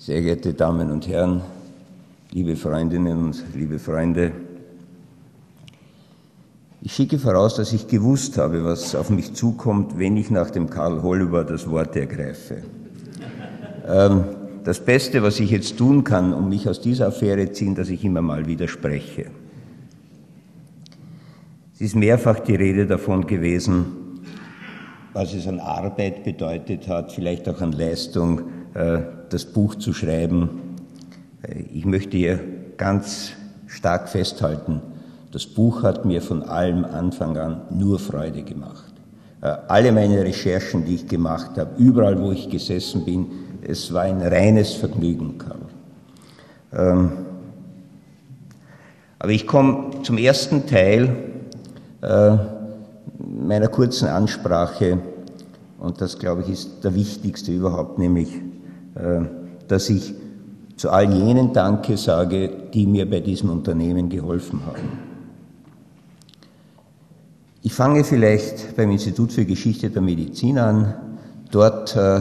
Sehr geehrte Damen und Herren, liebe Freundinnen und liebe Freunde, ich schicke voraus, dass ich gewusst habe, was auf mich zukommt, wenn ich nach dem Karl Holüber das Wort ergreife. Ähm, das Beste, was ich jetzt tun kann, um mich aus dieser Affäre zu ziehen, dass ich immer mal widerspreche. Es ist mehrfach die Rede davon gewesen, was es an Arbeit bedeutet hat, vielleicht auch an Leistung, das Buch zu schreiben. Äh, ich möchte hier ganz stark festhalten, das Buch hat mir von allem Anfang an nur Freude gemacht. Äh, alle meine Recherchen, die ich gemacht habe, überall, wo ich gesessen bin, es war ein reines Vergnügen, Karl. Ähm, aber ich komme zum ersten Teil äh, meiner kurzen Ansprache, und das, glaube ich, ist der wichtigste überhaupt, nämlich, äh, dass ich zu all jenen Danke sage, die mir bei diesem Unternehmen geholfen haben. Ich fange vielleicht beim Institut für Geschichte der Medizin an. Dort äh,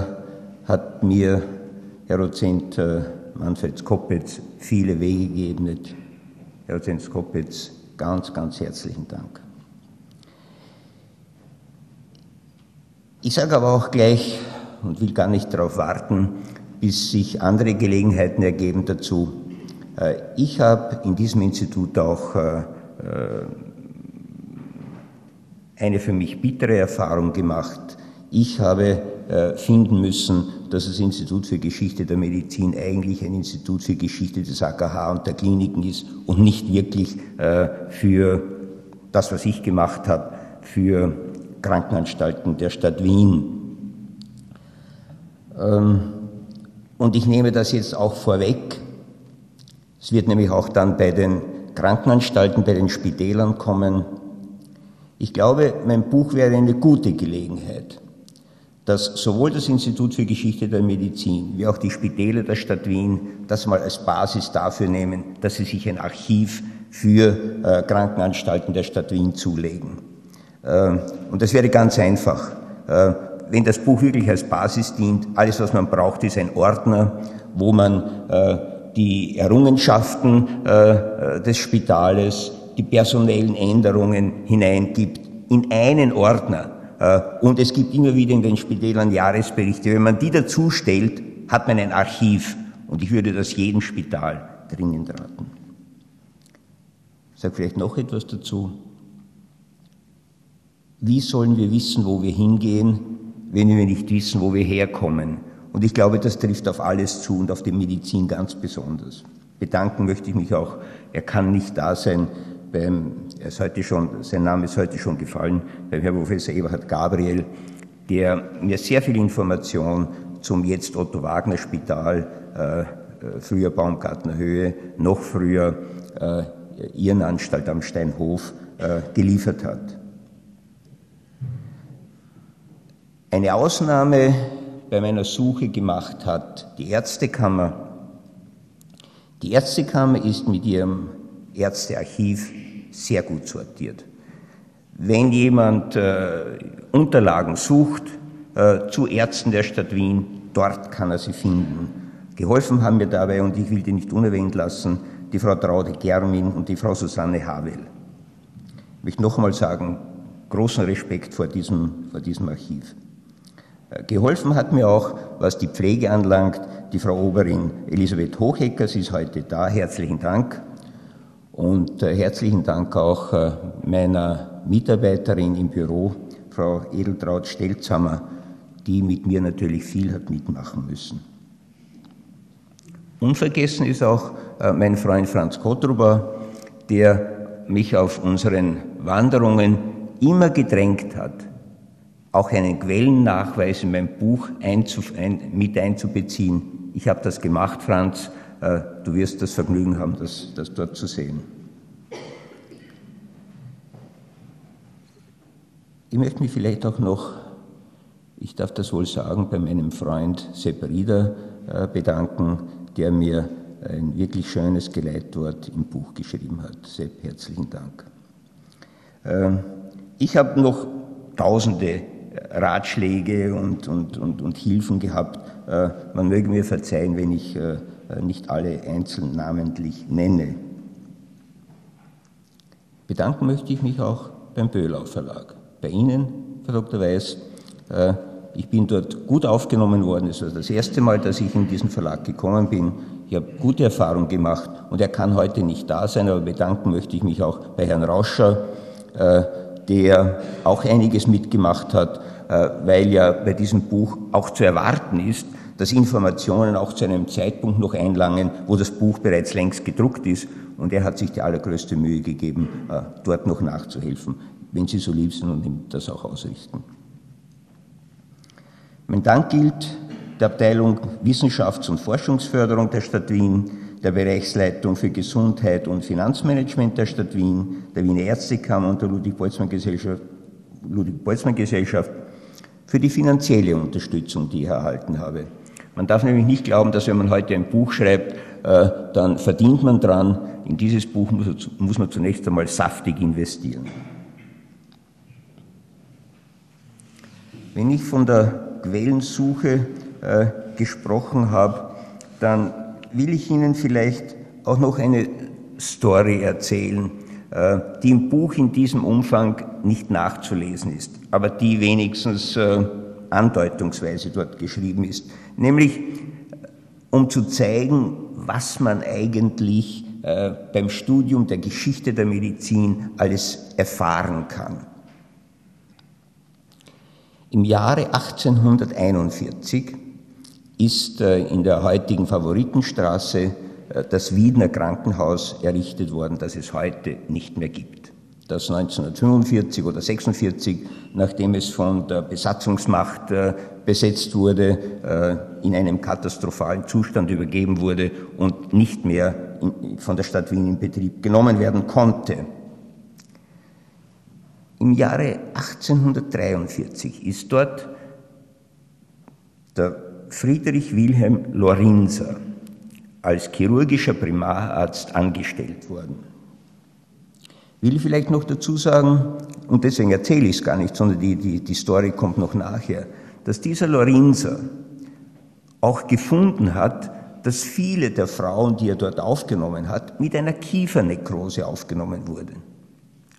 hat mir Herr Dozent äh, Manfred Skoppitz viele Wege geebnet. Herr Dozent Skoppitz, ganz, ganz herzlichen Dank. Ich sage aber auch gleich und will gar nicht darauf warten, bis sich andere Gelegenheiten ergeben dazu. Äh, ich habe in diesem Institut auch äh, eine für mich bittere Erfahrung gemacht. Ich habe äh, finden müssen, dass das Institut für Geschichte der Medizin eigentlich ein Institut für Geschichte des AKH und der Kliniken ist und nicht wirklich äh, für das, was ich gemacht habe, für Krankenanstalten der Stadt Wien. Ähm, und ich nehme das jetzt auch vorweg. Es wird nämlich auch dann bei den Krankenanstalten, bei den Spitälern kommen. Ich glaube, mein Buch wäre eine gute Gelegenheit, dass sowohl das Institut für Geschichte der Medizin wie auch die Spitäler der Stadt Wien das mal als Basis dafür nehmen, dass sie sich ein Archiv für äh, Krankenanstalten der Stadt Wien zulegen. Äh, und das wäre ganz einfach. Äh, wenn das Buch wirklich als Basis dient, alles, was man braucht, ist ein Ordner, wo man äh, die Errungenschaften äh, des Spitales, die personellen Änderungen hineingibt in einen Ordner. Äh, und es gibt immer wieder in den Spitälern Jahresberichte. Wenn man die dazu stellt, hat man ein Archiv. Und ich würde das jedem Spital dringend raten. Ich sage vielleicht noch etwas dazu. Wie sollen wir wissen, wo wir hingehen, wenn wir nicht wissen, wo wir herkommen? Und ich glaube, das trifft auf alles zu und auf die Medizin ganz besonders. Bedanken möchte ich mich auch. Er kann nicht da sein, beim, er ist heute schon, sein Name ist heute schon gefallen, beim Herrn Professor Eberhard Gabriel, der mir sehr viel Information zum jetzt Otto Wagner Spital, äh, äh früher Baumgartner Höhe, noch früher äh, Irrenanstalt am Steinhof äh, geliefert hat. Eine Ausnahme bei meiner Suche gemacht hat die Ärztekammer. Die Ärztekammer ist mit ihrem Ärztearchiv sehr gut sortiert. Wenn jemand äh, Unterlagen sucht äh, zu Ärzten der Stadt Wien, dort kann er sie finden. Geholfen haben mir dabei, und ich will die nicht unerwähnt lassen, die Frau Traude Germin und die Frau Susanne Havel. Ich möchte noch einmal sagen, großen Respekt vor diesem, vor diesem Archiv. Geholfen hat mir auch, was die Pflege anlangt, die Frau Oberin Elisabeth Hochecker. Sie ist heute da. Herzlichen Dank. Und äh, herzlichen Dank auch äh, meiner Mitarbeiterin im Büro, Frau Edeltraut Stelzhammer, die mit mir natürlich viel hat mitmachen müssen. Unvergessen ist auch äh, mein Freund Franz Kottruber, der mich auf unseren Wanderungen immer gedrängt hat, auch einen Quellennachweis in mein Buch ein, mit einzubeziehen. Ich habe das gemacht, Franz, äh, du wirst das Vergnügen haben, das, das dort zu sehen. Ich möchte mich vielleicht auch noch, ich darf das wohl sagen, bei meinem Freund Sepp Rieder äh, bedanken, der mir ein wirklich schönes Geleitwort im Buch geschrieben hat. Sepp, herzlichen Dank. Ähm, ich habe noch tausende Ratschläge und, und, und, und Hilfen gehabt Äh, man möge mir verzeihen, wenn ich äh, nicht alle einzeln namentlich nenne. Bedanken möchte ich mich auch beim Böhlau Verlag. Bei Ihnen, Frau Dr. Weiß. Äh, ich bin dort gut aufgenommen worden. Es war das erste Mal, dass ich in diesen Verlag gekommen bin. Ich habe gute Erfahrungen gemacht und er kann heute nicht da sein, aber bedanken möchte ich mich auch bei Herrn Rauscher, der auch einiges mitgemacht hat, äh, weil ja bei diesem Buch auch zu erwarten ist, dass Informationen auch zu einem Zeitpunkt noch einlangen, wo das Buch bereits längst gedruckt ist. Und er hat sich die allergrößte Mühe gegeben, äh, dort noch nachzuhelfen, wenn Sie so lieb sind und ihm das auch ausrichten. Mein Dank gilt der Abteilung Wissenschafts- und Forschungsförderung der Stadt Wien, der Bereichsleitung für Gesundheit und Finanzmanagement der Stadt Wien, der Wiener Ärztekammer und der Ludwig-Boltzmann-Gesellschaft, Ludwig-Boltzmann-Gesellschaft für die finanzielle Unterstützung, die ich erhalten habe. Man darf nämlich nicht glauben, dass wenn man heute ein Buch schreibt, äh, dann verdient man dran. In dieses Buch muss man zunächst einmal saftig investieren. Wenn ich von der Quellensuche äh, gesprochen habe, dann will ich Ihnen vielleicht auch noch eine Story erzählen, äh, die im Buch in diesem Umfang nicht nachzulesen ist, aber die wenigstens äh, andeutungsweise dort geschrieben ist, nämlich um zu zeigen, was man eigentlich äh, beim Studium der Geschichte der Medizin alles erfahren kann. Im Jahre 1841 ist in der heutigen Favoritenstraße äh, das Wiedner Krankenhaus errichtet worden, das es heute nicht mehr gibt. Das 1945 oder 46, nachdem es von der Besatzungsmacht äh, besetzt wurde, äh, in einem katastrophalen Zustand übergeben wurde und nicht mehr von der Stadt Wien in Betrieb genommen werden konnte. Im Jahre 1843 ist dort der Friedrich Wilhelm Lorinser als chirurgischer Primararzt angestellt worden. Will ich vielleicht noch dazu sagen, und deswegen erzähle ich es gar nicht, sondern die, die, die Story kommt noch nachher, dass dieser Lorenzer auch gefunden hat, dass viele der Frauen, die er dort aufgenommen hat, mit einer Kiefernekrose aufgenommen wurden.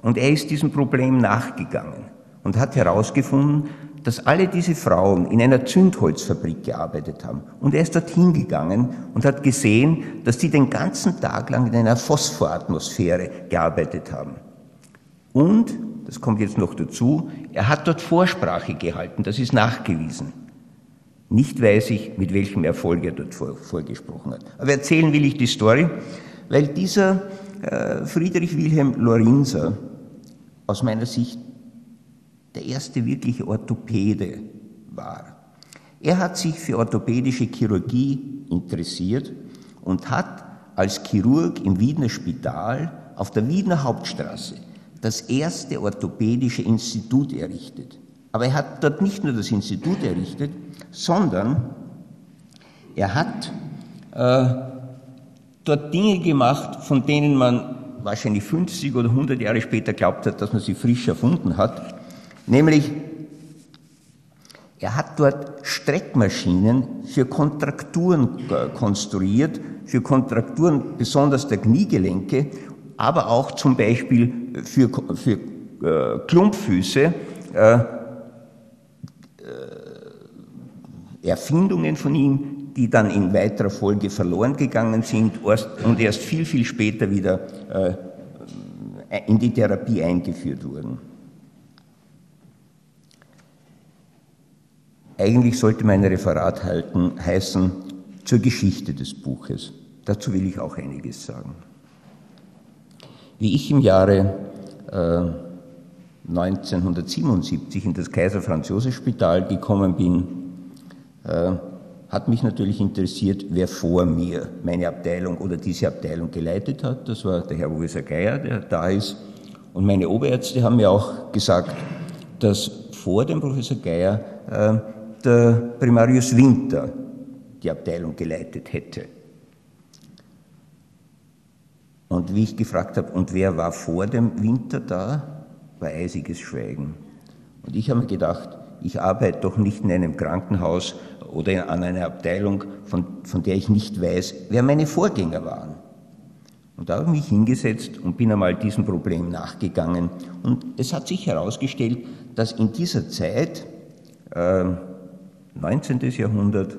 Und er ist diesem Problem nachgegangen und hat herausgefunden, dass alle diese Frauen in einer Zündholzfabrik gearbeitet haben. Und er ist dorthin gegangen und hat gesehen, dass die den ganzen Tag lang in einer Phosphoratmosphäre gearbeitet haben. Und, das kommt jetzt noch dazu, er hat dort Vorsprache gehalten, das ist nachgewiesen. Nicht weiß ich, mit welchem Erfolg er dort vor, vorgesprochen hat. Aber erzählen will ich die Story, weil dieser äh, Friedrich Wilhelm Lorenzer aus meiner Sicht der erste wirkliche Orthopäde war. Er hat sich für orthopädische Chirurgie interessiert und hat als Chirurg im Wiener Spital auf der Wiener Hauptstraße das erste orthopädische Institut errichtet. Aber er hat dort nicht nur das Institut errichtet, sondern er hat äh, dort Dinge gemacht, von denen man wahrscheinlich 50 oder 100 Jahre später glaubt hat, dass man sie frisch erfunden hat. Nämlich, er hat dort Streckmaschinen für Kontrakturen äh, konstruiert, für Kontrakturen besonders der Kniegelenke, aber auch zum Beispiel für, für äh, Klumpfüße, äh, äh, Erfindungen von ihm, die dann in weiterer Folge verloren gegangen sind und erst viel, viel später wieder äh, in die Therapie eingeführt wurden. Eigentlich sollte mein Referat halten, heißen zur Geschichte des Buches. Dazu will ich auch einiges sagen. Wie ich im Jahre äh, 1977 in das Kaiser Franz Josef Spital gekommen bin, äh, hat mich natürlich interessiert, wer vor mir meine Abteilung oder diese Abteilung geleitet hat. Das war der Herr Professor Geier, der da ist. Und meine Oberärzte haben mir auch gesagt, dass vor dem Professor Geier äh, der Primarius Winter die Abteilung geleitet hätte. Und wie ich gefragt habe, und wer war vor dem Winter da, war eisiges Schweigen. Und ich habe mir gedacht, ich arbeite doch nicht in einem Krankenhaus oder an einer Abteilung, von, von der ich nicht weiß, wer meine Vorgänger waren. Und da habe ich mich hingesetzt und bin einmal diesem Problem nachgegangen. Und es hat sich herausgestellt, dass in dieser Zeit, äh, 19. Jahrhundert,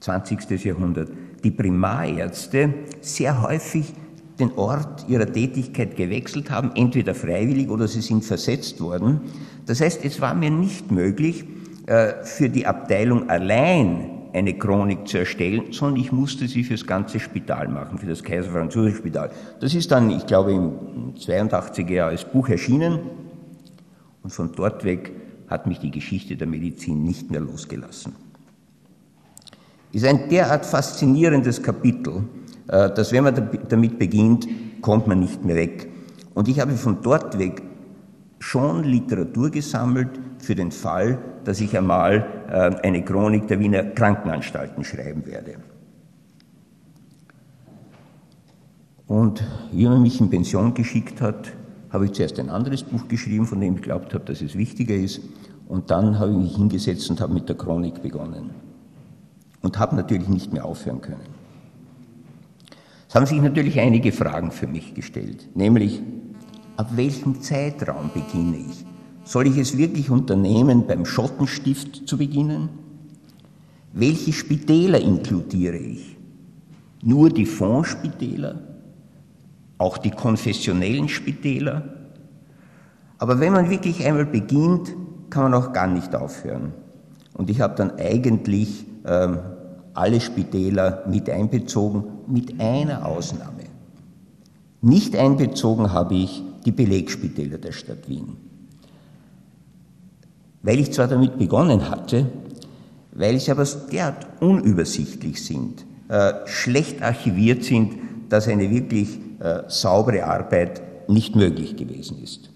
20. Jahrhundert, die Primarärzte sehr häufig den Ort ihrer Tätigkeit gewechselt haben, entweder freiwillig oder sie sind versetzt worden. Das heißt, es war mir nicht möglich, äh, für die Abteilung allein eine Chronik zu erstellen, sondern ich musste sie für das ganze Spital machen, für das Kaiser Franz Josef Spital. Das ist dann, ich glaube, im 82er Jahr als Buch erschienen und von dort weg hat mich die Geschichte der Medizin nicht mehr losgelassen. Ist ein derart faszinierendes Kapitel, äh, dass wenn man damit beginnt, kommt man nicht mehr weg. Und ich habe von dort weg schon Literatur gesammelt für den Fall, dass ich einmal äh, eine Chronik der Wiener Krankenanstalten schreiben werde. Und wie man mich in Pension geschickt hat, habe ich zuerst ein anderes Buch geschrieben, von dem ich glaubt habe, dass es wichtiger ist. Und dann habe ich mich hingesetzt und habe mit der Chronik begonnen. Und habe natürlich nicht mehr aufhören können. Es haben sich natürlich einige Fragen für mich gestellt, nämlich, ab welchem Zeitraum beginne ich? Soll ich es wirklich unternehmen, beim Schottenstift zu beginnen? Welche Spitäler inkludiere ich? Nur die Fondsspitäler? Auch die konfessionellen Spitäler? Aber wenn man wirklich einmal beginnt, kann man auch gar nicht aufhören. Und ich habe dann eigentlich ähm, alle Spitäler mit einbezogen, mit einer Ausnahme. Nicht einbezogen habe ich die Belegspitäler der Stadt Wien. Weil ich zwar damit begonnen hatte, weil sie aber derart unübersichtlich sind, äh, schlecht archiviert sind, dass eine wirklich äh, saubere Arbeit nicht möglich gewesen ist.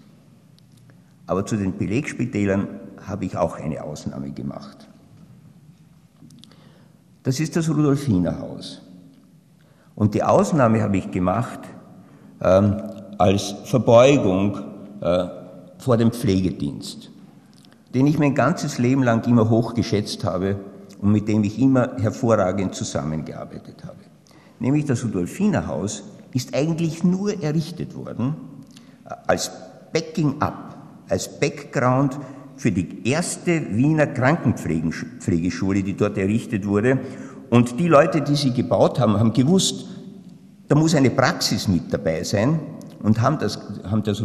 Aber zu den Belegspitälern habe ich auch eine Ausnahme gemacht. Das ist das Rudolfinerhaus. Und die Ausnahme habe ich gemacht ähm, als Verbeugung äh, vor dem Pflegedienst, den ich mein ganzes Leben lang immer hochgeschätzt habe und mit dem ich immer hervorragend zusammengearbeitet habe. Nämlich das Rudolfinerhaus ist eigentlich nur errichtet worden äh, als Backing-up, als Background für die erste Wiener Krankenpflegeschule, die dort errichtet wurde. Und die Leute, die sie gebaut haben, haben gewusst, da muss eine Praxis mit dabei sein und haben das, haben das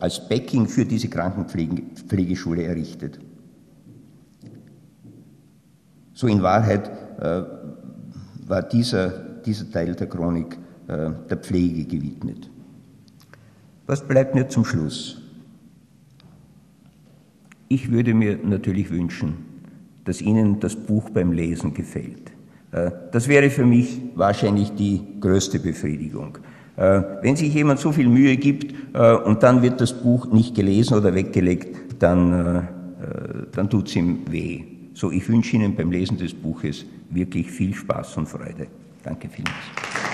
als Backing für diese Krankenpflegeschule errichtet. So in Wahrheit äh, war dieser, dieser Teil der Chronik der Pflege gewidmet. Was bleibt mir zum Schluss? Ich würde mir natürlich wünschen, dass Ihnen das Buch beim Lesen gefällt. Äh, das wäre für mich wahrscheinlich die größte Befriedigung. Äh, wenn sich jemand so viel Mühe gibt äh, und dann wird das Buch nicht gelesen oder weggelegt, dann, dann tut es ihm weh. So, ich wünsche Ihnen beim Lesen des Buches wirklich viel Spaß und Freude. Danke vielmals.